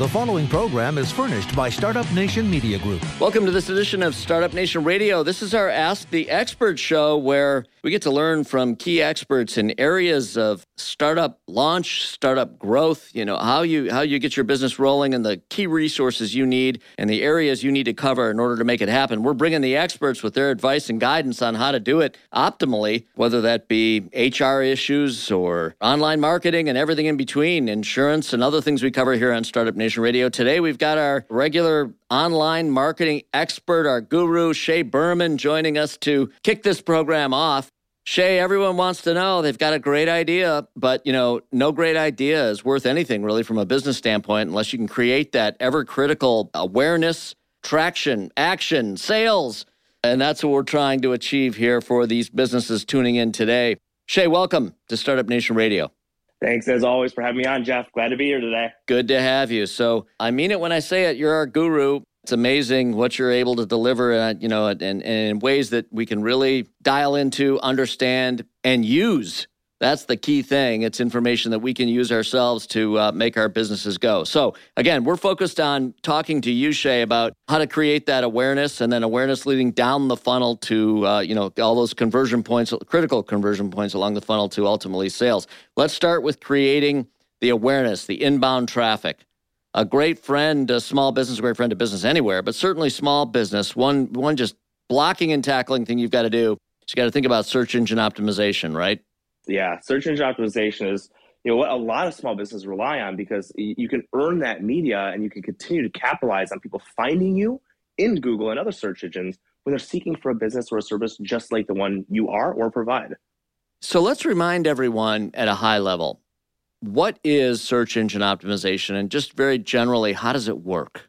The following program is furnished by Startup Nation Media Group. Welcome to this edition of Startup Nation Radio. This is our Ask the Expert show where we get to learn from key experts in areas of startup launch, startup growth, you know, how you how you get your business rolling and the key resources you need and the areas you need to cover in order to make it happen. We're bringing the experts with their advice and guidance on how to do it optimally, whether that be HR issues or online marketing and everything in between, insurance and other things we cover here on Startup Nation Radio. Today we've got our regular online marketing expert, our guru, Shay Berman, joining us to kick this program off. Shay, everyone wants to know they've got a great idea, but you know, no great idea is worth anything really from a business standpoint unless you can create that ever critical awareness, traction, action, sales. And that's what we're trying to achieve here for these businesses tuning in today. Shay, welcome to Startup Nation Radio. Thanks as always for having me on, Jeff. Glad to be here today. Good to have you. So I mean it when I say it. You're our guru. It's amazing what you're able to deliver, uh, you know, and, and in ways that we can really dial into, understand, and use. That's the key thing. It's information that we can use ourselves to uh, make our businesses go. So, again, we're focused on talking to you, Shay, about how to create that awareness and then awareness leading down the funnel to, uh, you know, all those conversion points, critical conversion points along the funnel to ultimately sales. Let's start with creating the awareness, the inbound traffic a great friend, a small business, a great friend to business anywhere, but certainly small business. One one just blocking and tackling thing you've got to do. is you got to think about search engine optimization, right? Yeah, search engine optimization is you know what a lot of small businesses rely on because you can earn that media and you can continue to capitalize on people finding you in Google and other search engines when they're seeking for a business or a service just like the one you are or provide. So let's remind everyone at a high level what is search engine optimization and just very generally, how does it work?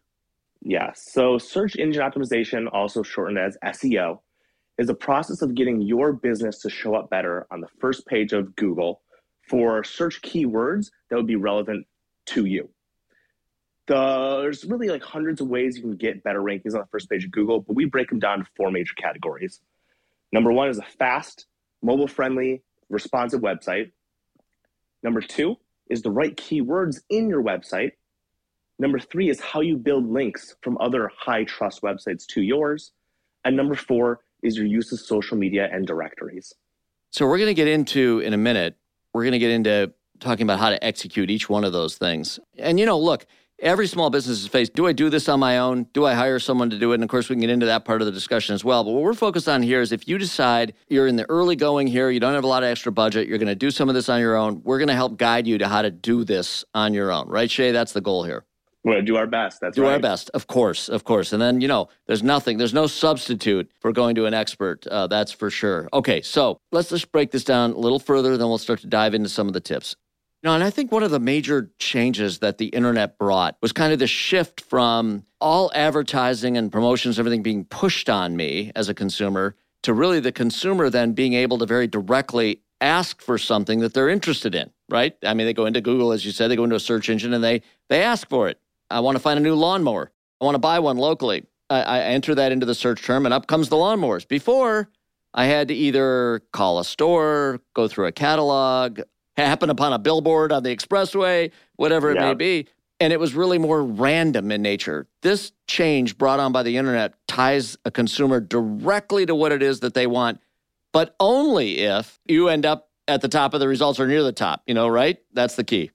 Yeah, so search engine optimization, also shortened as SEO, is a process of getting your business to show up better on the first page of Google for search keywords that would be relevant to you. There's really like hundreds of ways you can get better rankings on the first page of Google, but we break them down to four major categories. Number one is a fast, mobile friendly, responsive website. Number two is the right keywords in your website. Number three is how you build links from other high trust websites to yours. And number four is your use of social media and directories. So, we're going to get into in a minute, we're going to get into talking about how to execute each one of those things. And, you know, look, every small business is faced do I do this on my own? Do I hire someone to do it? And of course, we can get into that part of the discussion as well. But what we're focused on here is if you decide you're in the early going here, you don't have a lot of extra budget, you're going to do some of this on your own, we're going to help guide you to how to do this on your own. Right, Shay? That's the goal here. We're going to do our best. That's do right. our best, of course, of course. And then, you know, there's nothing, there's no substitute for going to an expert. Uh, that's for sure. Okay, so let's just break this down a little further, then we'll start to dive into some of the tips. Know, and I think one of the major changes that the internet brought was kind of the shift from all advertising and promotions, everything being pushed on me as a consumer, to really the consumer then being able to very directly ask for something that they're interested in, right? I mean, they go into Google, as you said, they go into a search engine and they they ask for it. I want to find a new lawnmower. I want to buy one locally. I, I enter that into the search term, and up comes the lawnmowers. Before, I had to either call a store, go through a catalog, happen upon a billboard on the expressway, whatever it may be. And it was really more random in nature. This change brought on by the internet ties a consumer directly to what it is that they want, but only if you end up at the top of the results or near the top, you know, right? That's the key.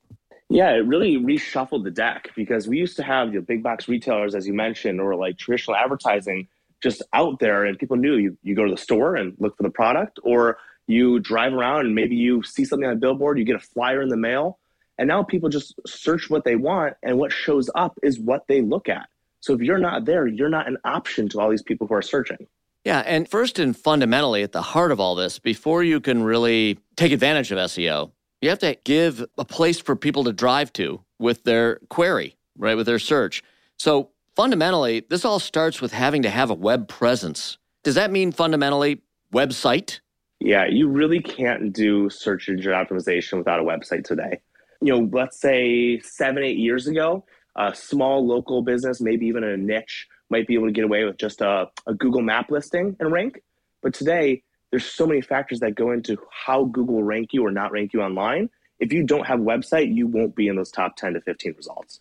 Yeah, it really reshuffled the deck because we used to have the big box retailers, as you mentioned, or like traditional advertising just out there, and people knew you, you go to the store and look for the product, or you drive around and maybe you see something on a billboard, you get a flyer in the mail, and now people just search what they want, and what shows up is what they look at. So if you're not there, you're not an option to all these people who are searching. Yeah, and first and fundamentally, at the heart of all this, before you can really take advantage of SEO, you have to give a place for people to drive to with their query, right, with their search. So fundamentally, this all starts with having to have a web presence. Does that mean fundamentally website? Yeah, you really can't do search engine optimization without a website today. You know, let's say seven, eight years ago, a small local business, maybe even a niche, might be able to get away with just a, a Google map listing and rank. But today, there's so many factors that go into how Google rank you or not rank you online. If you don't have website, you won't be in those top 10 to 15 results.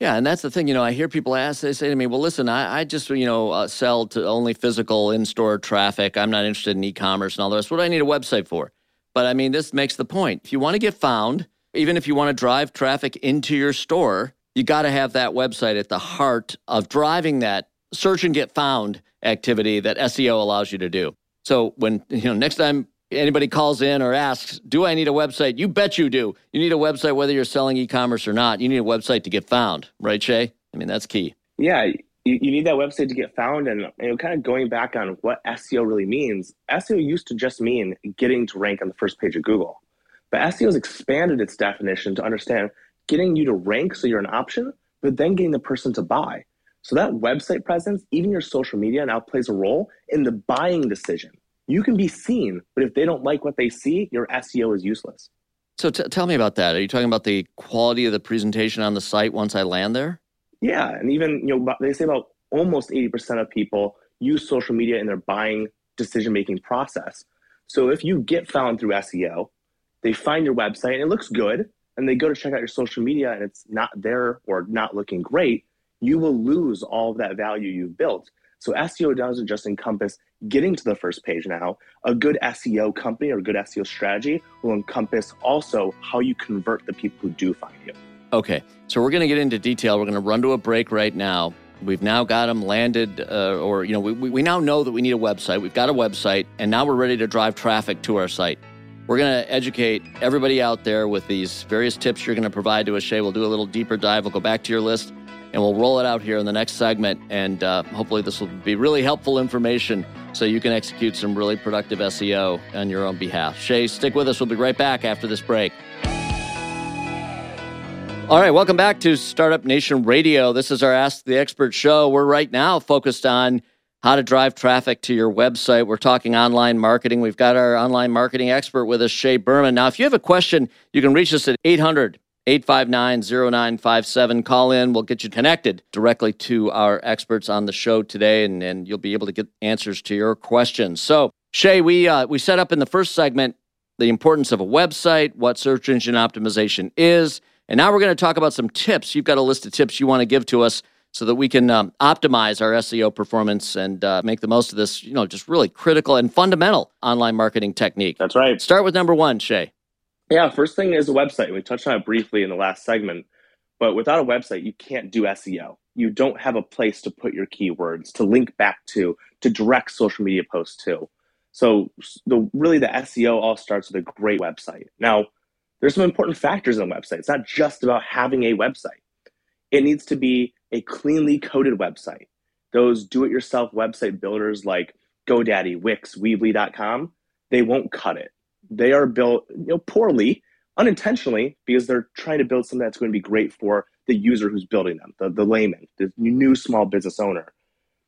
Yeah, and that's the thing. You know, I hear people ask, they say to me, well, listen, I, I just, you know, uh, sell to only physical in store traffic. I'm not interested in e commerce and all the rest. What do I need a website for? But I mean, this makes the point. If you want to get found, even if you want to drive traffic into your store, you got to have that website at the heart of driving that search and get found activity that SEO allows you to do. So when, you know, next time anybody calls in or asks, Do I need a website? You bet you do. You need a website whether you're selling e commerce or not. You need a website to get found, right, Shay? I mean, that's key. Yeah, you, you need that website to get found. And you know, kind of going back on what SEO really means, SEO used to just mean getting to rank on the first page of Google. But SEO has expanded its definition to understand getting you to rank so you're an option, but then getting the person to buy. So that website presence, even your social media now plays a role in the buying decision. You can be seen, but if they don't like what they see, your SEO is useless. So t- tell me about that. Are you talking about the quality of the presentation on the site once I land there? Yeah, and even you know they say about almost 80% of people use social media in their buying decision making process. So if you get found through SEO, they find your website and it looks good, and they go to check out your social media and it's not there or not looking great, you will lose all of that value you've built. So SEO doesn't just encompass getting to the first page now. A good SEO company or good SEO strategy will encompass also how you convert the people who do find you. Okay, so we're going to get into detail. We're going to run to a break right now. We've now got them landed, uh, or, you know, we, we now know that we need a website. We've got a website, and now we're ready to drive traffic to our site. We're going to educate everybody out there with these various tips you're going to provide to us, Shay. We'll do a little deeper dive. We'll go back to your list and we'll roll it out here in the next segment. And uh, hopefully, this will be really helpful information so you can execute some really productive SEO on your own behalf. Shay, stick with us. We'll be right back after this break. All right, welcome back to Startup Nation Radio. This is our Ask the Expert show. We're right now focused on how to drive traffic to your website. We're talking online marketing. We've got our online marketing expert with us, Shay Berman. Now, if you have a question, you can reach us at 800 859 0957. Call in. We'll get you connected directly to our experts on the show today, and, and you'll be able to get answers to your questions. So, Shay, we, uh, we set up in the first segment the importance of a website, what search engine optimization is, and now we're going to talk about some tips. You've got a list of tips you want to give to us so that we can um, optimize our SEO performance and uh, make the most of this, you know, just really critical and fundamental online marketing technique. That's right. Start with number one, Shay. Yeah, first thing is a website. We touched on it briefly in the last segment, but without a website, you can't do SEO. You don't have a place to put your keywords, to link back to, to direct social media posts to. So the really the SEO all starts with a great website. Now, there's some important factors in a website. It's not just about having a website. It needs to be a cleanly coded website. Those do-it-yourself website builders like GoDaddy, Wix, Weebly.com, they won't cut it they are built you know poorly unintentionally because they're trying to build something that's going to be great for the user who's building them the, the layman the new small business owner.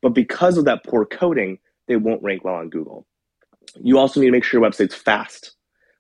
But because of that poor coding they won't rank well on google. You also need to make sure your website's fast.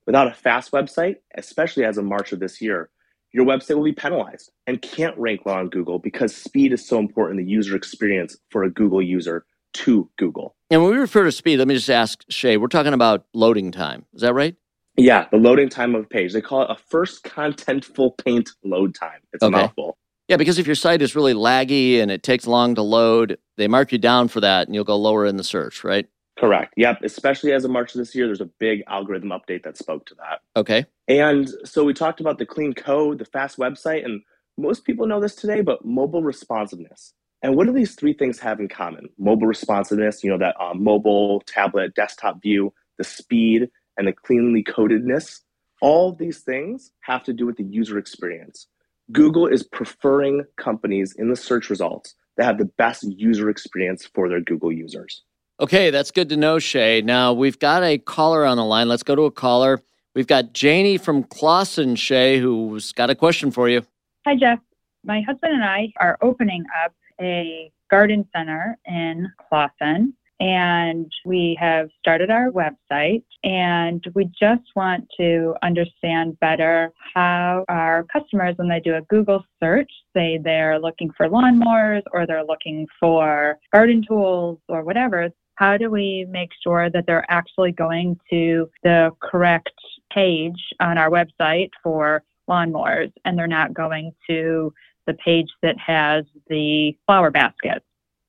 Without a fast website especially as of march of this year your website will be penalized and can't rank well on google because speed is so important the user experience for a google user to Google. And when we refer to speed, let me just ask Shay, we're talking about loading time. Is that right? Yeah, the loading time of a page. They call it a first contentful paint load time. It's okay. a mouthful. Yeah, because if your site is really laggy and it takes long to load, they mark you down for that and you'll go lower in the search, right? Correct. Yep. Especially as of March of this year, there's a big algorithm update that spoke to that. Okay. And so we talked about the clean code, the fast website, and most people know this today, but mobile responsiveness. And what do these three things have in common? Mobile responsiveness, you know, that um, mobile, tablet, desktop view, the speed, and the cleanly codedness. All these things have to do with the user experience. Google is preferring companies in the search results that have the best user experience for their Google users. Okay, that's good to know, Shay. Now we've got a caller on the line. Let's go to a caller. We've got Janie from Clawson, Shay, who's got a question for you. Hi, Jeff. My husband and I are opening up a garden center in Clawson and we have started our website and we just want to understand better how our customers when they do a google search say they're looking for lawnmowers or they're looking for garden tools or whatever how do we make sure that they're actually going to the correct page on our website for lawnmowers and they're not going to the page that has the flower baskets?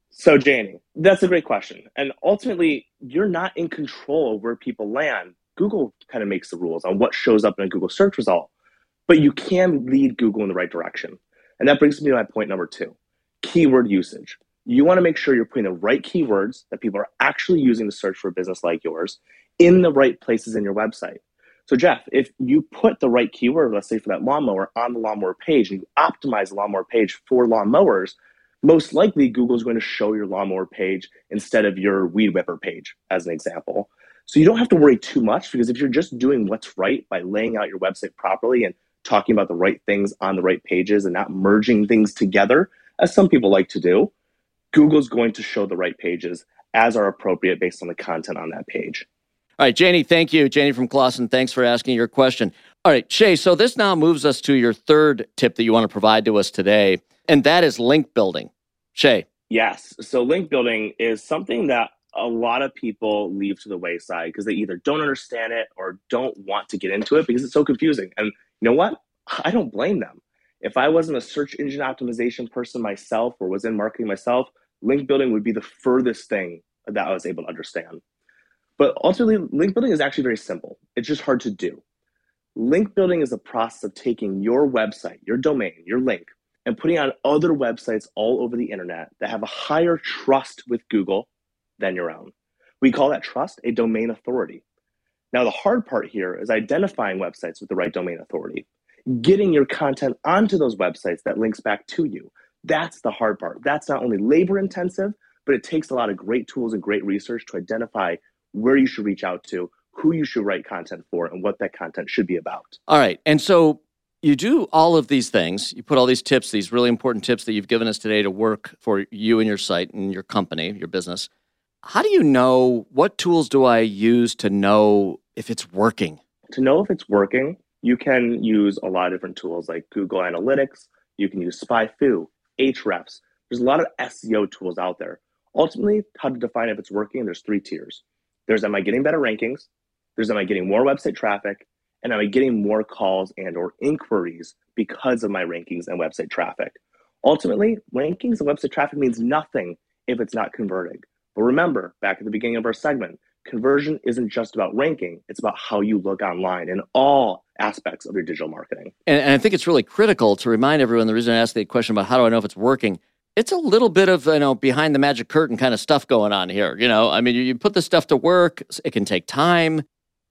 So, Janie, that's a great question. And ultimately, you're not in control of where people land. Google kind of makes the rules on what shows up in a Google search result, but you can lead Google in the right direction. And that brings me to my point number two keyword usage. You want to make sure you're putting the right keywords that people are actually using to search for a business like yours in the right places in your website. So, Jeff, if you put the right keyword, let's say for that lawnmower, on the lawnmower page and you optimize the lawnmower page for lawnmowers, most likely Google is going to show your lawnmower page instead of your weed whipper page, as an example. So you don't have to worry too much because if you're just doing what's right by laying out your website properly and talking about the right things on the right pages and not merging things together, as some people like to do, Google's going to show the right pages as are appropriate based on the content on that page. All right, Janie, thank you. Janie from Clawson, thanks for asking your question. All right, Shay, so this now moves us to your third tip that you want to provide to us today, and that is link building. Shay. Yes. So link building is something that a lot of people leave to the wayside because they either don't understand it or don't want to get into it because it's so confusing. And you know what? I don't blame them. If I wasn't a search engine optimization person myself or was in marketing myself, link building would be the furthest thing that I was able to understand. But ultimately, link building is actually very simple. It's just hard to do. Link building is a process of taking your website, your domain, your link, and putting on other websites all over the internet that have a higher trust with Google than your own. We call that trust a domain authority. Now, the hard part here is identifying websites with the right domain authority, getting your content onto those websites that links back to you. That's the hard part. That's not only labor intensive, but it takes a lot of great tools and great research to identify where you should reach out to, who you should write content for, and what that content should be about. All right. And so you do all of these things. You put all these tips, these really important tips that you've given us today to work for you and your site and your company, your business. How do you know what tools do I use to know if it's working? To know if it's working, you can use a lot of different tools like Google Analytics, you can use SpyFu, Ahrefs. There's a lot of SEO tools out there. Ultimately, how to define if it's working, there's three tiers. There's am I getting better rankings? There's am I getting more website traffic? and am I getting more calls and or inquiries because of my rankings and website traffic? Ultimately, rankings and website traffic means nothing if it's not converting. But remember, back at the beginning of our segment, conversion isn't just about ranking, it's about how you look online in all aspects of your digital marketing. And, and I think it's really critical to remind everyone the reason I asked the question about how do I know if it's working it's a little bit of you know behind the magic curtain kind of stuff going on here you know i mean you put this stuff to work it can take time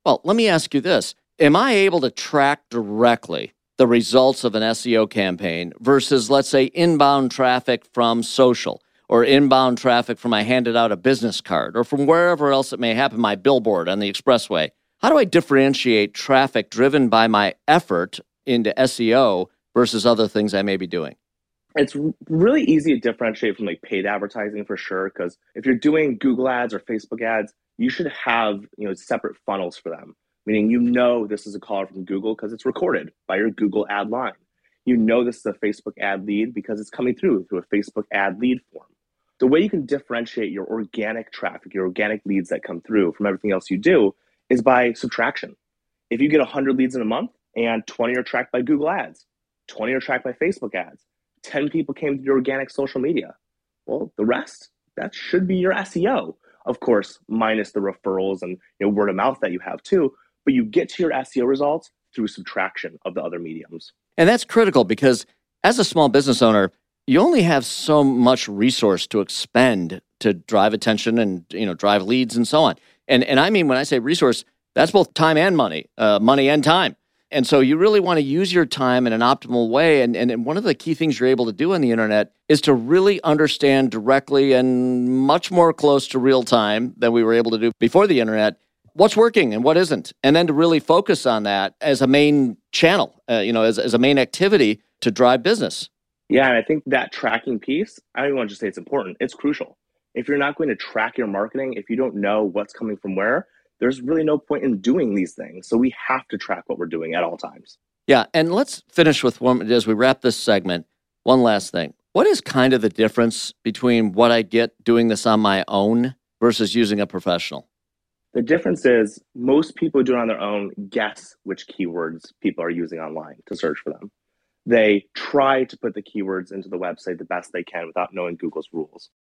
well let me ask you this am I able to track directly the results of an SEO campaign versus, let's say, inbound traffic from social or inbound traffic from I handed out a business card or from wherever else it may happen, my billboard on the expressway? How do I differentiate traffic driven by my effort into SEO versus other things I may be doing? It's really easy to differentiate from like paid advertising for sure because if you're doing Google ads or Facebook ads, you should have, you know, separate funnels for them meaning you know this is a call from Google because it's recorded by your Google ad line. You know this is a Facebook ad lead because it's coming through through a Facebook ad lead form. The way you can differentiate your organic traffic, your organic leads that come through from everything else you do is by subtraction. If you get 100 leads in a month and 20 are tracked by Google ads, 20 are tracked by Facebook ads, 10 people came to your organic social media, well, the rest, that should be your SEO. Of course, minus the referrals and you know, word of mouth that you have too but you get to your SEO results through subtraction of the other mediums. And that's critical because as a small business owner, you only have so much resource to expend to drive attention and you know drive leads and so on. And and I mean when I say resource, that's both time and money, uh, money and time. And so you really want to use your time in an optimal way. And, and one of the key things you're able to do on the internet is to really understand directly and much more close to real time than we were able to do before the internet what's working and what isn't, and then to really focus on that as a main channel, uh, you know, as, as a main activity to drive business. Yeah, and I think that tracking piece, I don't want to just say it's important, it's crucial. If you're not going to track your marketing, if you don't know what's coming from where, there's really no point in doing these things. So we have to track what we're doing at all times. Yeah, and let's finish with one as we wrap this segment. One last thing. What is kind of the difference between what I get doing this on my own versus using a professional? The difference is most people who do it on their own guess which keywords people are using online to search for them. They try to put the keywords into the website the best they can without knowing Google's rules.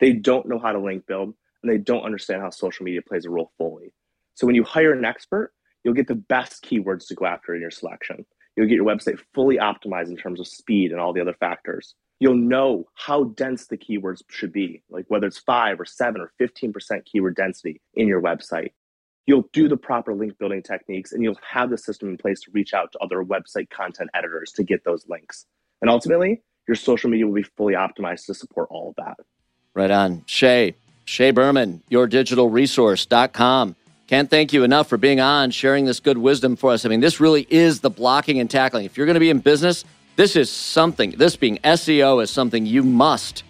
They don't know how to link build and they don't understand how social media plays a role fully. So when you hire an expert, you'll get the best keywords to go after in your selection. You'll get your website fully optimized in terms of speed and all the other factors. You'll know how dense the keywords should be, like whether it's five or seven or 15% keyword density in your website. You'll do the proper link building techniques and you'll have the system in place to reach out to other website content editors to get those links. And ultimately, your social media will be fully optimized to support all of that. Right on. Shay, Shay Berman, yourdigitalresource.com. Can't thank you enough for being on, sharing this good wisdom for us. I mean, this really is the blocking and tackling. If you're going to be in business, this is something, this being SEO is something you must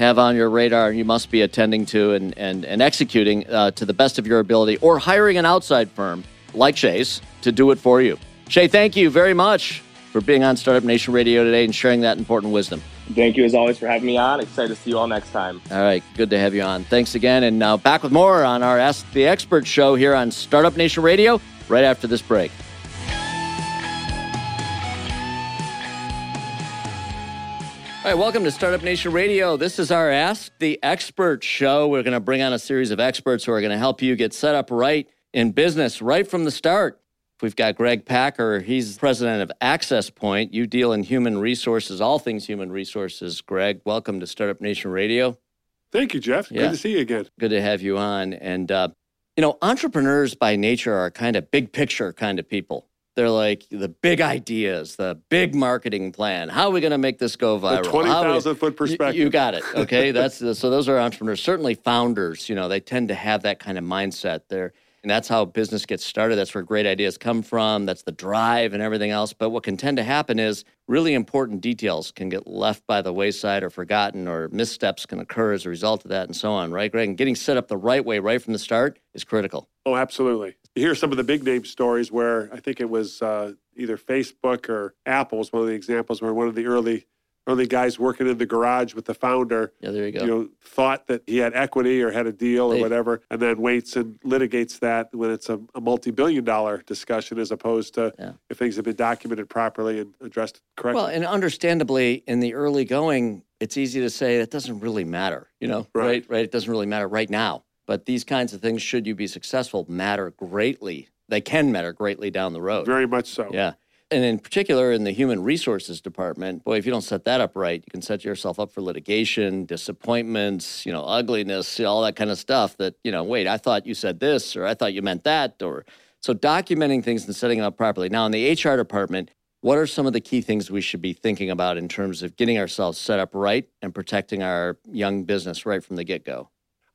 have on your radar and you must be attending to and, and, and executing uh, to the best of your ability or hiring an outside firm like Shay's to do it for you. Shay, thank you very much for being on Startup Nation Radio today and sharing that important wisdom. Thank you as always for having me on. Excited to see you all next time. All right, good to have you on. Thanks again. And now back with more on our Ask the Expert show here on Startup Nation Radio right after this break. All right, welcome to Startup Nation Radio. This is our Ask the Expert show. We're going to bring on a series of experts who are going to help you get set up right in business right from the start. We've got Greg Packer. He's president of Access Point. You deal in human resources, all things human resources. Greg, welcome to Startup Nation Radio. Thank you, Jeff. Yeah. Good to see you again. Good to have you on. And, uh, you know, entrepreneurs by nature are kind of big picture kind of people. They're like the big ideas, the big marketing plan. How are we going to make this go viral? The 20,000 foot perspective. You, you, got it. Okay. That's so those are entrepreneurs, certainly founders, you know, they tend to have that kind of mindset. They're and that's how business gets started. That's where great ideas come from. That's the drive and everything else. But what can tend to happen is really important details can get left by the wayside or forgotten, or missteps can occur as a result of that, and so on, right, Greg? And getting set up the right way right from the start is critical. Oh, absolutely. Hear some of the big name stories where I think it was uh, either Facebook or Apple was one of the examples where one of the early the guys working in the garage with the founder. Yeah, there you go. You know, thought that he had equity or had a deal or whatever, and then waits and litigates that when it's a, a multi-billion-dollar discussion, as opposed to yeah. if things have been documented properly and addressed correctly. Well, and understandably, in the early going, it's easy to say that doesn't really matter. You know, right? Right. right? It doesn't really matter right now. But these kinds of things, should you be successful, matter greatly. They can matter greatly down the road. Very much so. Yeah and in particular in the human resources department boy if you don't set that up right you can set yourself up for litigation disappointments you know ugliness all that kind of stuff that you know wait i thought you said this or i thought you meant that or so documenting things and setting them up properly now in the hr department what are some of the key things we should be thinking about in terms of getting ourselves set up right and protecting our young business right from the get-go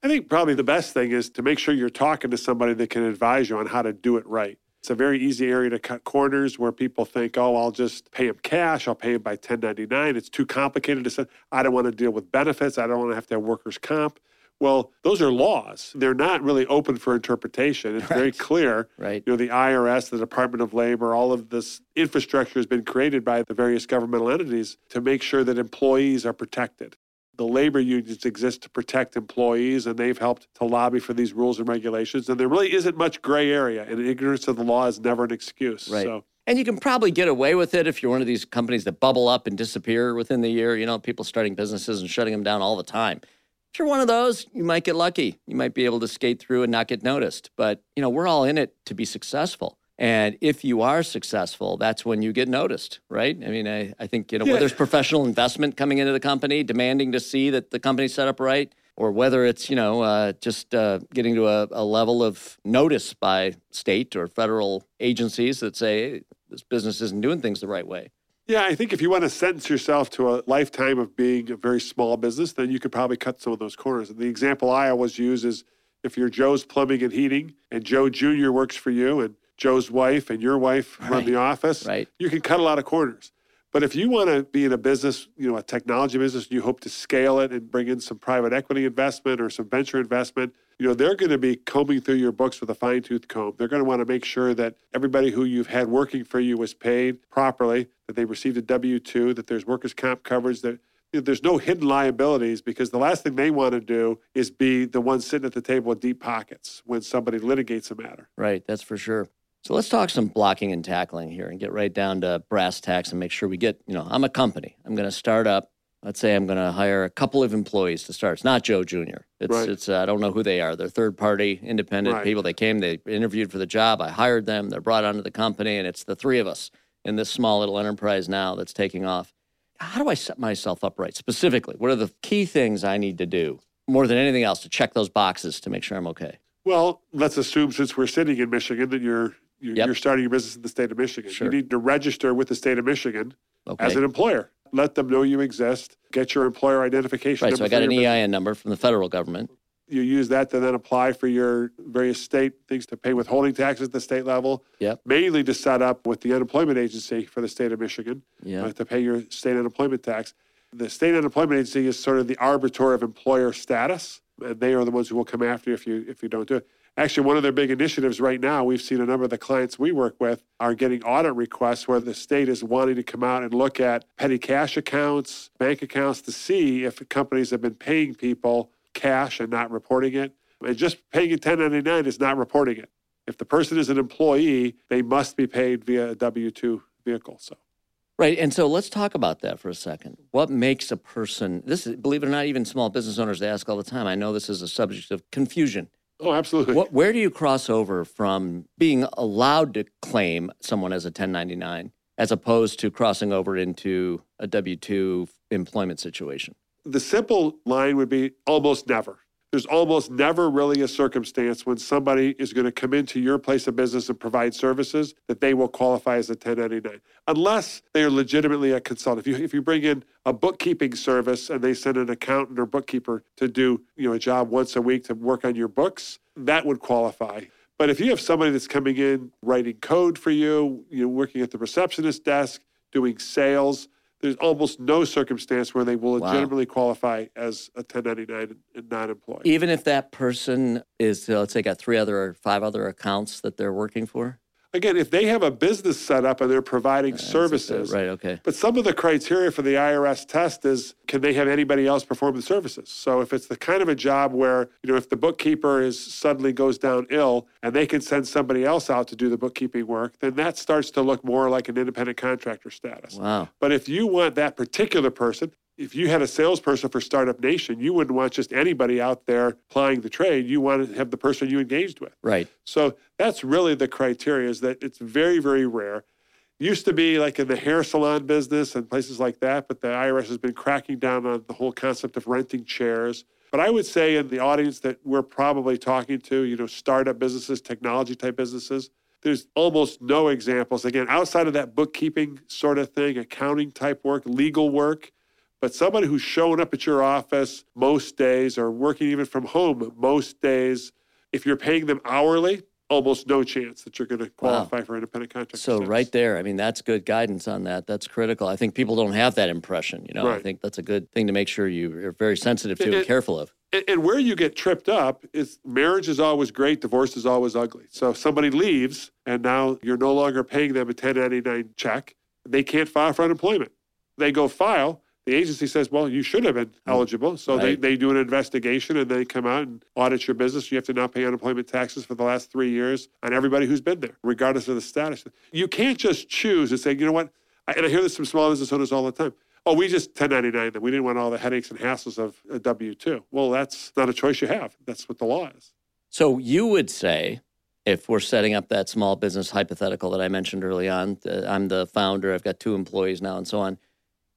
I think probably the best thing is to make sure you're talking to somebody that can advise you on how to do it right. It's a very easy area to cut corners where people think, oh, I'll just pay him cash. I'll pay him by 1099. It's too complicated to say, I don't want to deal with benefits. I don't want to have to have workers' comp. Well, those are laws. They're not really open for interpretation. It's right. very clear. Right. You know, the IRS, the Department of Labor, all of this infrastructure has been created by the various governmental entities to make sure that employees are protected the labor unions exist to protect employees and they've helped to lobby for these rules and regulations and there really isn't much gray area and ignorance of the law is never an excuse right. so. And you can probably get away with it if you're one of these companies that bubble up and disappear within the year you know people starting businesses and shutting them down all the time. If you're one of those you might get lucky. You might be able to skate through and not get noticed but you know we're all in it to be successful and if you are successful, that's when you get noticed, right? I mean, I, I think, you know, yeah. whether it's professional investment coming into the company, demanding to see that the company's set up right, or whether it's, you know, uh, just uh, getting to a, a, level of notice by state or federal agencies that say, hey, this business isn't doing things the right way. Yeah, I think if you want to sentence yourself to a lifetime of being a very small business, then you could probably cut some of those corners. And the example I always use is if you're Joe's Plumbing and Heating and Joe Jr. works for you and Joe's wife and your wife right. run the office, right. you can cut a lot of corners. But if you want to be in a business, you know, a technology business, you hope to scale it and bring in some private equity investment or some venture investment, you know, they're going to be combing through your books with a fine tooth comb. They're going to want to make sure that everybody who you've had working for you was paid properly, that they received a W 2, that there's workers' comp coverage, that you know, there's no hidden liabilities because the last thing they want to do is be the one sitting at the table with deep pockets when somebody litigates a matter. Right, that's for sure. So let's talk some blocking and tackling here and get right down to brass tacks and make sure we get, you know, I'm a company. I'm going to start up. Let's say I'm going to hire a couple of employees to start. It's not Joe Jr. It's, Right. it's uh, I don't know who they are. They're third party, independent Right. people. They came, they interviewed for the job. I hired them. They're brought onto the company, and it's the three of us in this small little enterprise now that's taking off. How do I set myself up right specifically? What are the key things I need to do more than anything else to check those boxes to make sure I'm okay? Well, let's assume since we're sitting in Michigan that you're you're, Yep. you're starting your business in the state of Michigan. Sure. You need to register with the state of Michigan Okay. as an employer. Let them know you exist. Get your employer identification right. number. So I got an your business. EIN number from the federal government. You use that to then apply for your various state things to pay withholding taxes at the state level. Yep. Mainly to set up with the unemployment agency for the state of Michigan Yeah. uh, to pay your state unemployment tax. The state unemployment agency is sort of the arbiter of employer status, and they are the ones who will come after you if you if you don't do it. Actually, one of their big initiatives right now, we've seen a number of the clients we work with are getting audit requests where the state is wanting to come out and look at petty cash accounts, bank accounts to see if companies have been paying people cash and not reporting it. And just paying a 1099 is not reporting it. If the person is an employee, they must be paid via a W 2 vehicle. So. Right. And so let's talk about that for a second. What makes a person, this is, believe it or not, even small business owners ask all the time. I know this is a subject of confusion. Oh, absolutely. What, where do you cross over from being allowed to claim someone as a 1099 as opposed to crossing over into a W 2 employment situation? the simple line would be almost never. There's almost never really a circumstance when somebody is going to come into your place of business and provide services that they will qualify as a 1099, unless they are legitimately a consultant. If you if you bring in a bookkeeping service and they send an accountant or bookkeeper to do you know a job once a week to work on your books, that would qualify. But if you have somebody that's coming in writing code for you, you know, working at the receptionist desk, doing sales, there's almost no circumstance where they will Wow. legitimately qualify as a 1099 and not employed. Even if that person is, uh, let's say, got three other or five other accounts that they're working for? Again, if they have a business set up and they're providing That's- uh, services, Right. Okay. But some of the criteria for the IRS test is can they have anybody else perform the services? So if it's the kind of a job where, you know, if the bookkeeper is suddenly goes down ill and they can send somebody else out to do the bookkeeping work, then that starts to look more like an independent contractor status. Wow. But if you want that particular person, if you had a salesperson for Startup Nation, you wouldn't want just anybody out there plying the trade. You want to have the person you engaged with. Right. So that's really the criteria is that it's very, very rare. Used to be like in the hair salon business and places like that, but the IRS has been cracking down on the whole concept of renting chairs. But I would say in the audience that we're probably talking to, you know, startup businesses, technology type businesses, there's almost no examples. Again, outside of that bookkeeping sort of thing, accounting type work, legal work, but somebody who's showing up at your office most days or working even from home most days, if you're paying them hourly, almost no chance that you're going to qualify for independent contractor. So status. right there, I mean, that's good guidance on that. That's critical. I think people don't have that impression. You know, I think that's a good thing to make sure you are very sensitive to and it- careful of. And, and where you get tripped up is marriage is always great, divorce is always ugly. So if somebody leaves and now you're no longer paying them a 1099 check, they can't file for unemployment. They go file. The agency says, well, you should have been eligible. So they, Mm. Right. they do an investigation and they come out and audit your business. You have to now pay unemployment taxes for the last three years on everybody who's been there, regardless of the status. You can't just choose and say, you know what? I- And I hear this from small business owners all the time. Oh, we just 1099 them. We didn't want all the headaches and hassles of a W 2. Well, that's not a choice you have. That's what the law is. So you would say, if we're setting up that small business hypothetical that I mentioned early on, uh, I'm the founder, I've got two employees now, and so on.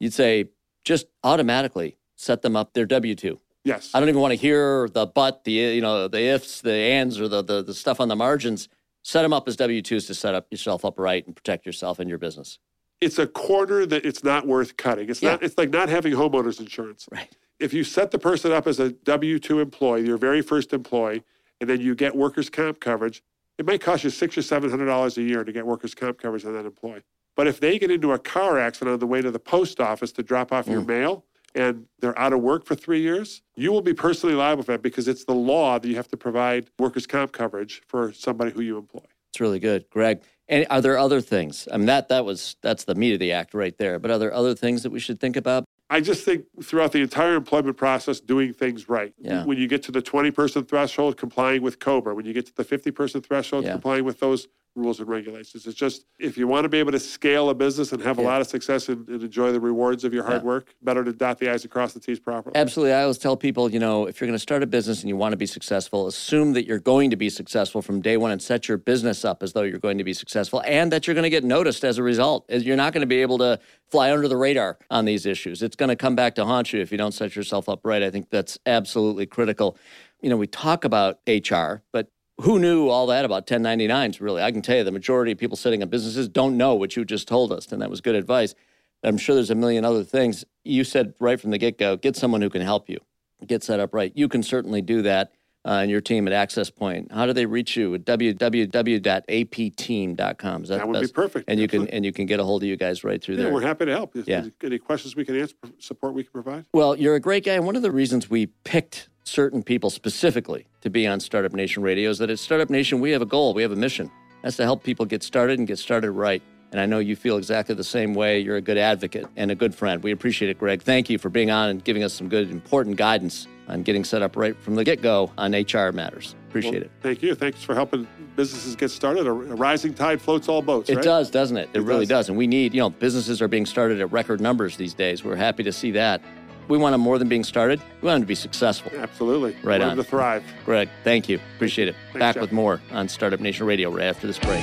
You'd say just automatically set them up their W two. Yes. I don't even want to hear the but, the you know, the ifs, the ands, or the the, the stuff on the margins. Set them up as W twos to set up yourself up right and protect yourself and your business. It's a corner that it's not worth cutting. It's not. It's like not having homeowners insurance. Right. If you set the person up as a W two employee, your very first employee, and then you get workers' comp coverage, it might cost you six or seven hundred dollars a year to get workers' comp coverage on that employee. But if they get into a car accident on the way to the post office to drop off your mm. mail and they're out of work for three years, you will be personally liable for that because it's the law that you have to provide workers' comp coverage for somebody who you employ. It's really good, Greg. And are there other things? I mean, that that was that's the meat of the act right there. But are there other things that we should think about? I just think throughout the entire employment process, doing things right. Yeah. When you get to the 20 person threshold, complying with COBRA. When you get to the 50 person threshold, Yeah. complying with those rules and regulations. It's just if you want to be able to scale a business and have a lot of success and, and enjoy the rewards of your hard Yeah. work, better to dot the i's and cross the t's properly. Absolutely. I always tell people, you know, if you're going to start a business and you want to be successful, assume that you're going to be successful from day one and set your business up as though you're going to be successful and that you're going to get noticed as a result. You're not going to be able to fly under the radar on these issues. It's going to come back to haunt you if you don't set yourself up right. I think that's absolutely critical. You know, we talk about HR, but who knew all that about 1099s, really? I can tell you the majority of people sitting in businesses don't know what you just told us, and that was good advice. I'm sure there's a million other things. You said right from the get go get someone who can help you get set up right. You can certainly do that. Uh, and your team at Access Point. How do they reach you? At www.apteam.com. Is that, that would be perfect. And you can and you can get a hold of you guys right through Yeah, there. we're happy to help. If Yeah. any questions we can answer, support we can provide. Well, you're a great guy. And one of the reasons we picked certain people specifically to be on Startup Nation Radio is that at Startup Nation, we have a goal, we have a mission. That's to help people get started and get started right. And I know you feel exactly the same way. You're a good advocate and a good friend. We appreciate it, Greg. Thank you for being on and giving us some good, important guidance on getting set up right from the get go on HR matters. Appreciate Well, it. Thank you. Thanks for helping businesses get started. A, rising tide floats all boats. It right? does, doesn't it? It, It really does. does. And we need, you know, businesses are being started at record numbers these days. We're happy to see that. We want them more than being started. We want them to be successful. Absolutely. Right We want on. to thrive. Greg, thank you. Appreciate it. Thanks, back Jeff. with more on Startup Nation Radio right after this break.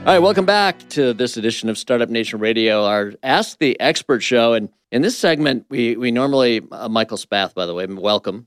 All right, welcome back to this edition of Startup Nation Radio, our Ask the Expert show. And in this segment, we we normally uh, Michael Spath, by the way, welcome.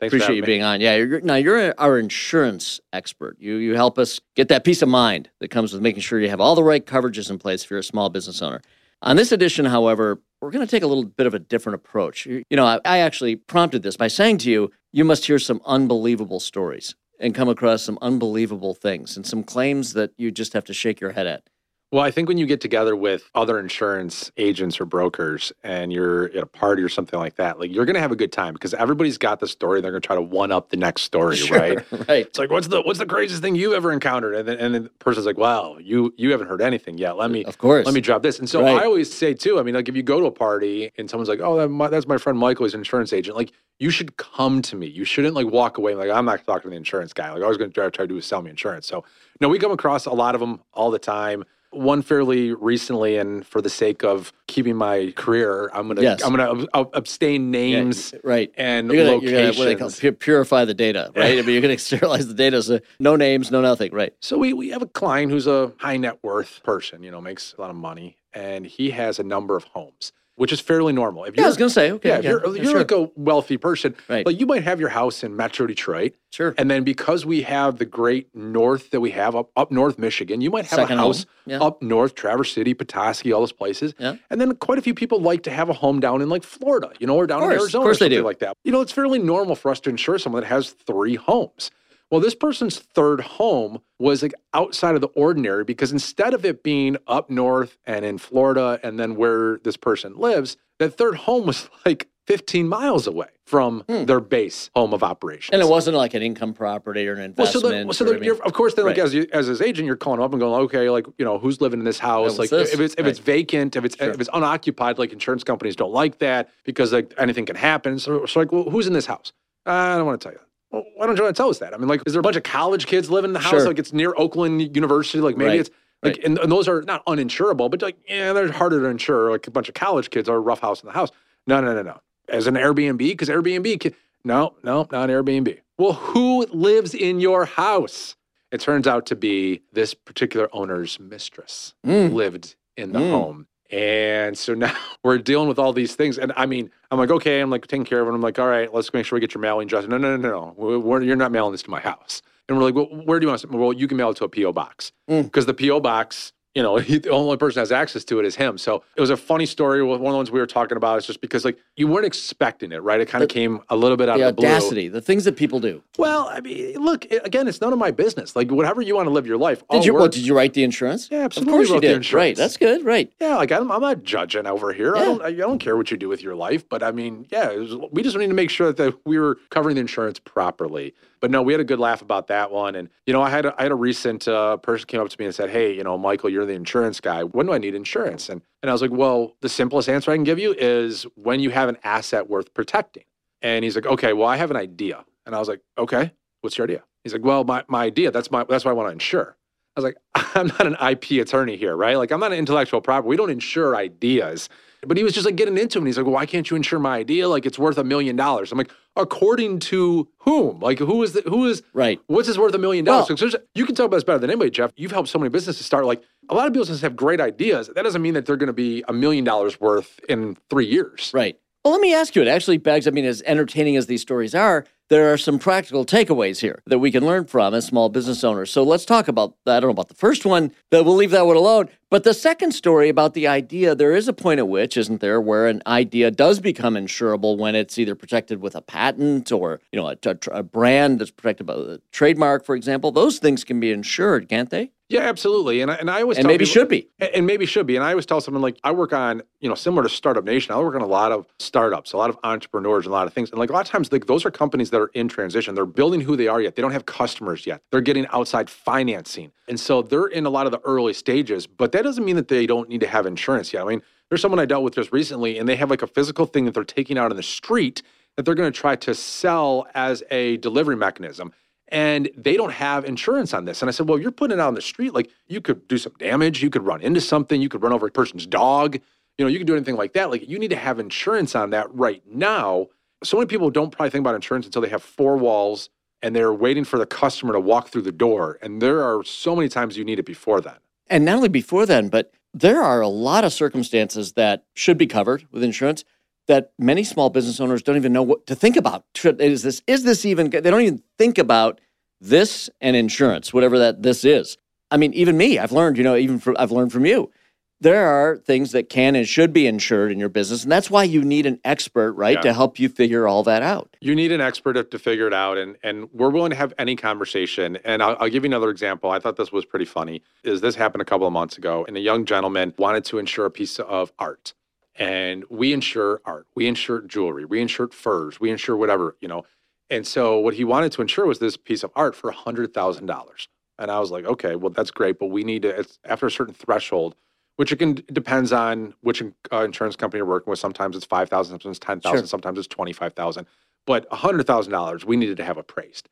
Thanks for Appreciate having you me. being on. Yeah, you're, now you're our insurance expert. You you help us get that peace of mind that comes with making sure you have all the right coverages in place if you're a small business owner. On this edition, however, we're going to take a little bit of a different approach. You, know, I, I actually prompted this by saying to you, you must hear some unbelievable stories and come across some unbelievable things and some claims that you just have to shake your head at. Well, I think when you get together with other insurance agents or brokers and you're at a party or something like that, like you're going to have a good time because everybody's got the story. They're going to try to one up the next story, right? right. It's like, what's the what's the craziest thing you ever encountered? And then, and then the person's like, wow, you you haven't heard anything yet. Let uh, me Of course. let me drop this. And so Right. I always say too. I mean, like if you go to a party and someone's like, oh, that, my, that's my friend Michael. He's an insurance agent. Like you should come to me. You shouldn't like walk away like I'm not talking to the insurance guy. Like I was going to try, try to do is sell me insurance. So no, we come across a lot of them all the time. One fairly recently, and for the sake of keeping my career, I'm gonna Yes. I'm gonna ab- ab- abstain Yeah, names right. and You're gonna, locations. you're gonna what they call purify the data, right? I mean, you're going to sterilize the data, so no names, no nothing, right? So we, we have a client who's a high net worth person, you know, makes a lot of money, and he has a number of homes, which is fairly normal. If Yeah, I was going to say, okay, yeah, if you're, yeah, you're sure. like a wealthy person, Right. like you might have your house in Metro Detroit, sure. and then because we have the great north that we have up up north Michigan, you might have Second a house yeah. up north, Traverse City, Petoskey, all those places. Yeah. And then quite a few people like to have a home down in like Florida, you know, or down Of in course, of Arizona course or they something do. like that. You know, it's fairly normal for us to insure someone that has three homes. Well, this person's third home was like outside of the ordinary because instead of it being up north and in Florida and then where this person lives, that third home was like 15 miles away from Hmm. their base home of operations. And it wasn't like an income property or an Well, so investment. then, so or, I mean- you're, of course, then like as you, as his agent, you're calling up and going, okay, like you know, who's living in this house? like this? if it's if it's vacant, if it's Sure. if it's unoccupied, like insurance companies don't like that because like anything can happen. So, so like, well, who's in this house? I don't want to tell you. Well, why don't you want to tell us that? I mean, like, is there a bunch of college kids living in the house? Sure. Like, it's near Oakland University. Like, maybe Right. it's like, Right. and, and those are not uninsurable, but like, yeah, they're harder to insure. Like a bunch of college kids are a rough house in the house. No, no, no, no. As an Airbnb, because Airbnb, can, no, no, not Airbnb. Well, who lives in your house? It turns out to be this particular owner's mistress Mm. lived in the Mm. home. And so now we're dealing with all these things. And I mean, I'm like, okay, I'm like taking care of it. I'm like, all right, let's make sure we get your mailing address. No, no, no, no, no. We're, you're not mailing this to my house. And we're like, well, where do you want to? Well, you can mail it to a PO box Mm. because the PO box, you know, he, the only person that has access to it is him. So it was a funny story. One of the ones we were talking about is just because like you weren't expecting it, right? It kind of came a little bit out the of the blue. audacity, the things that people do. Well, I mean, look, i- again, it's none of my business. Like whatever you want to live your life. Did you? Well, did you write the insurance? Yeah, Of absolutely. course you did. Right. That's good. Right. Yeah, like I'm, I'm not judging over here. I Yeah. don't, I don't care what you do with your life, but I mean, yeah, it was- we just need to make sure that we were covering the insurance properly. But no, we had a good laugh about that one. And you know, I had a, I had a recent uh, person came up to me and said, "Hey, you know, Michael, you're the insurance guy. When do I need insurance?" And and I was like, "Well, the simplest answer I can give you is when you have an asset worth protecting." And he's like, "Okay, well, I have an idea." And I was like, "Okay, what's your idea?" He's like, well, my, my idea, that's my that's why I want to insure. I was like, I'm not an IP attorney here, right? Like I'm not an intellectual property. We don't insure ideas. But he was just like getting into it. And he's like, well, why can't you insure my idea? Like it's worth a million dollars. I'm like, according to whom? Like who is the who is Right. What's this worth a million dollars? Well- So you can talk about this better than anybody, Jeff. You've helped so many businesses start. Like a lot of businesses have great ideas. That doesn't mean that they're going to be a million dollars worth in three years. Right. Well, let me ask you. It actually begs. I mean, as entertaining as these stories are, there are some practical takeaways here that we can learn from as small business owners. So let's talk about. that. I don't know about the first one, but we'll leave that one alone. But the second story about the idea, there is a point at which, isn't there, where an idea does become insurable when it's either protected with a patent or you know a, a- a brand that's protected by a trademark, for example. Those things can be insured, can't they? Yeah, absolutely. And I, and I always And maybe people- should be. And- maybe should be. And I always tell someone like I work on, you know, similar to Startup Nation, I work on a lot of startups, a lot of entrepreneurs, and a lot of things. And like a lot of times, like those are companies that are in transition. They're building who they are yet. They don't have customers yet. They're getting outside financing. And so they're in a lot of the early stages, but that doesn't mean that they don't need to have insurance yet. I mean, there's someone I dealt with just recently, and they have like a physical thing that they're taking out in the street that they're going to try to sell as a delivery mechanism and they don't have insurance on this. And I said, well, you're putting it out on the street. Like you could do some damage. You could run into something. You could run over a person's dog. You know, you could do anything like that. Like you need to have insurance on that right now. So many people don't probably think about insurance until they have four walls and they're waiting for the customer to walk through the door. And there are so many times you need it before then. And not only before then, but there are a lot of circumstances that should be covered with insurance that many small business owners don't even know what to think about. Is this is this even they don't even think about this and insurance, whatever that this is. I mean, even me, I've learned, you know, even from I've learned from you. There are things that can and should be insured in your business, and that's why you need an expert, right, Yeah. to help you figure all that out. You need an expert to, to figure it out, and and we're willing to have any conversation. And I'll, I'll give you another example. I thought this was pretty funny. Is this happened a couple of months ago, and a young gentleman wanted to insure a piece of art, and we insure art, we insure jewelry, we insure furs, we insure whatever, you know. And so what he wanted to insure was this piece of art for hundred thousand dollars. And I was like, okay, well that's great, but we need to. It's after a certain threshold which it can depends on which uh, insurance company you're working with. Sometimes it's five thousand, sometimes it's ten thousand, Sure. sometimes it's twenty five thousand. But hundred thousand dollars we needed to have appraised.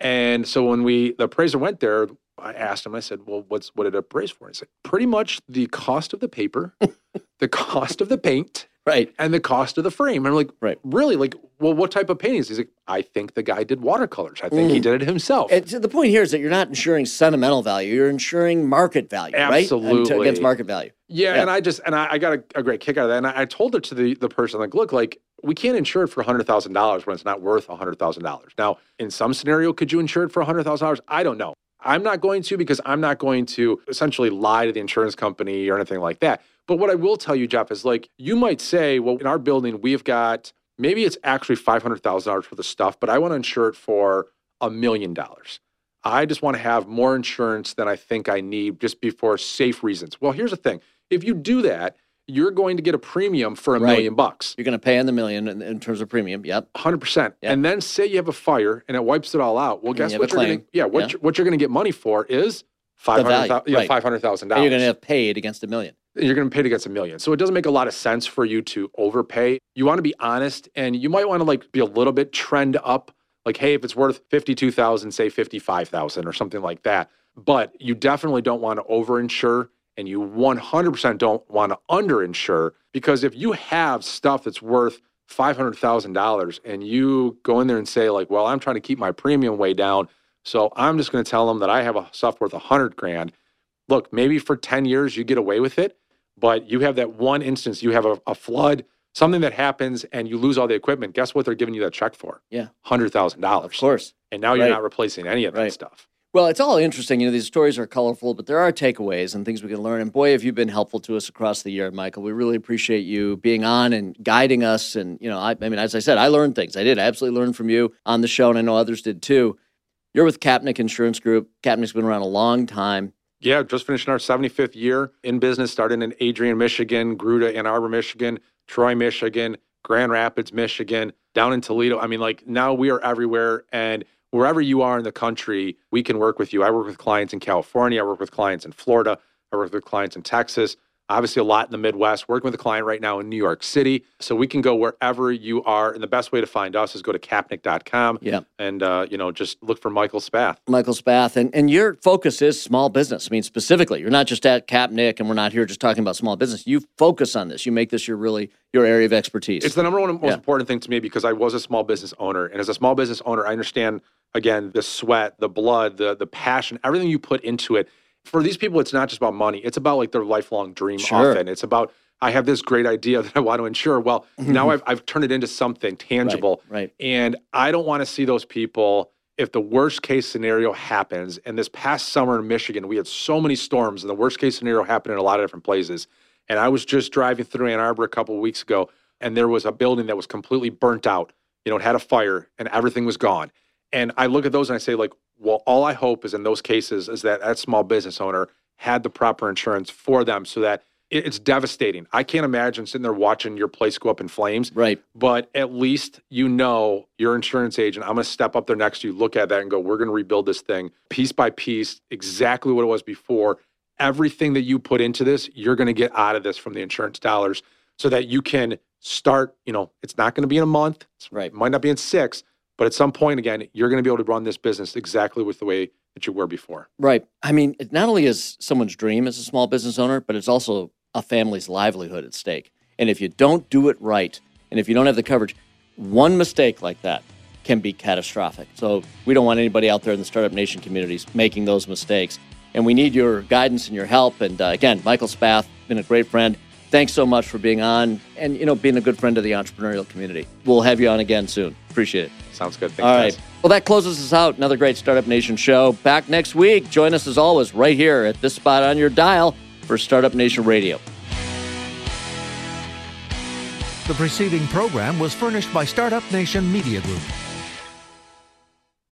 And so when we the appraiser went there, I asked him. I said, "Well, what's what did it appraise for?" And He said, "Pretty much the cost of the paper, the cost of the paint, Right. and the cost of the frame." And I'm like, Right. Really? Like, well, what type of paintings?" He's like, "I think the guy did watercolors. I think he Mm. did it himself." And the point here is that you're not insuring sentimental value; you're insuring market value, right? Absolutely. against market value. Yeah, Yeah. and I just and I, I got a, a great kick out of that. And I, I told it to the the person like, look, like we can't insure it for hundred thousand dollars when it's not worth hundred thousand dollars. Now, in some scenario, could you insure it for hundred thousand dollars? I don't know. I'm not going to because I'm not going to essentially lie to the insurance company or anything like that. But what I will tell you, Jeff, is like you might say, well, in our building, we've got maybe it's actually five hundred thousand dollars for the stuff, but I want to insure it for a million dollars. I just want to have more insurance than I think I need just before safe reasons. Well, here's the thing. If you do that, you're going to get a premium for a Right. million bucks. You're going to pay in the million in, in terms of premium. Yep. 100%. Yeah. And then say you have a fire and it wipes it all out. Well, And guess you what you're going to yeah, what Yeah. you're, what you're going to get money for is value, 500,000 yeah, right. $500,000. And you're going to have paid against a million. you're going to pay to get a million. So it doesn't make a lot of sense for you to overpay. You want to be honest and you might want to like be a little bit trend up. Like, hey, if it's worth 52,000, say 55,000 or something like that. But you definitely don't want to overinsure and you 100% don't want to underinsure because if you have stuff that's worth $500,000 and you go in there and say like, well, I'm trying to keep my premium way down. So I'm just going to tell them that I have a stuff worth 100 grand look, maybe for 10 years you get away with it, but you have that one instance, you have a, a flood, something that happens, and you lose all the equipment. Guess what they're giving you that check for? Yeah. $100,000. Of course. And now you're Right. not replacing any of that Right. stuff. Well, it's all interesting. You know, these stories are colorful, but there are takeaways and things we can learn. And boy, have you been helpful to us across the year, Michael. We really appreciate you being on and guiding us. And, you know, I, I mean, as I said, I learned things. I did. I absolutely learned from you on the show, and I know others did too. You're with Kapnick Insurance Group. Kapnick's been around a long time. Yeah, just finishing our 75th year in business, starting in Adrian, Michigan, grew to Ann Arbor, Michigan, Troy, Michigan, Grand Rapids, Michigan, down in Toledo. I mean, like now we are everywhere. And wherever you are in the country, we can work with you. I work with clients in California. I work with clients in Florida. I work with clients in Texas. Obviously a lot in the Midwest, working with a client right now in New York City. So we can go wherever you are. And the best way to find us is go to kapnick.com Yeah. and, uh, you know, just look for Michael Spath. Michael Spath, and, and your focus is small business. I mean, specifically, you're not just at Kapnick, and we're not here just talking about small business. You focus on this. You make this your really your area of expertise. It's the number one most Yeah. important thing to me because I was a small business owner. And as a small business owner, I understand, again, the sweat, the blood, the, the passion, everything you put into it. For these people, it's not just about money. It's about like their lifelong dream Sure. often. It's about, I have this great idea that I want to insure. Well, now mm-hmm. I've, I've turned it into something tangible. right. And I don't want to see those people if the worst case scenario happens. And this past summer in Michigan, we had so many storms, and the worst case scenario happened in a lot of different places. And I was just driving through Ann Arbor a couple of weeks ago, and there was a building that was completely burnt out. You know, it had a fire, and everything was gone. And I look at those and I say, like, well, all I hope is in those cases is that that small business owner had the proper insurance for them so that it's devastating. I can't imagine sitting there watching your place go up in flames right. but at least you know your insurance agent. I'm going to step up there next to you, look at that, and go, we're going to rebuild this thing piece by piece, exactly what it was before. Everything that you put into this, you're going to get out of this from the insurance dollars so that you can start. You know, it's not going to be in a month, Right. might not be in six, but at some point, again, you're going to be able to run this business exactly with the way that you were before. Right. I mean, it not only is someone's dream as a small business owner, but it's also a family's livelihood at stake. And if you don't do it right, and if you don't have the coverage, one mistake like that can be catastrophic. So we don't want anybody out there in the startup nation communities making those mistakes. And we need your guidance and your help. And uh, again, Michael Spath, been a great friend. Thanks so much for being on and you know being a good friend of the entrepreneurial community. We'll have you on again soon. Appreciate it. Sounds good. Thanks, All right. guys. Well, that closes us out. Another great Startup Nation show. Back next week. Join us as always right here at this spot on your dial for Startup Nation Radio. The preceding program was furnished by Startup Nation Media Group.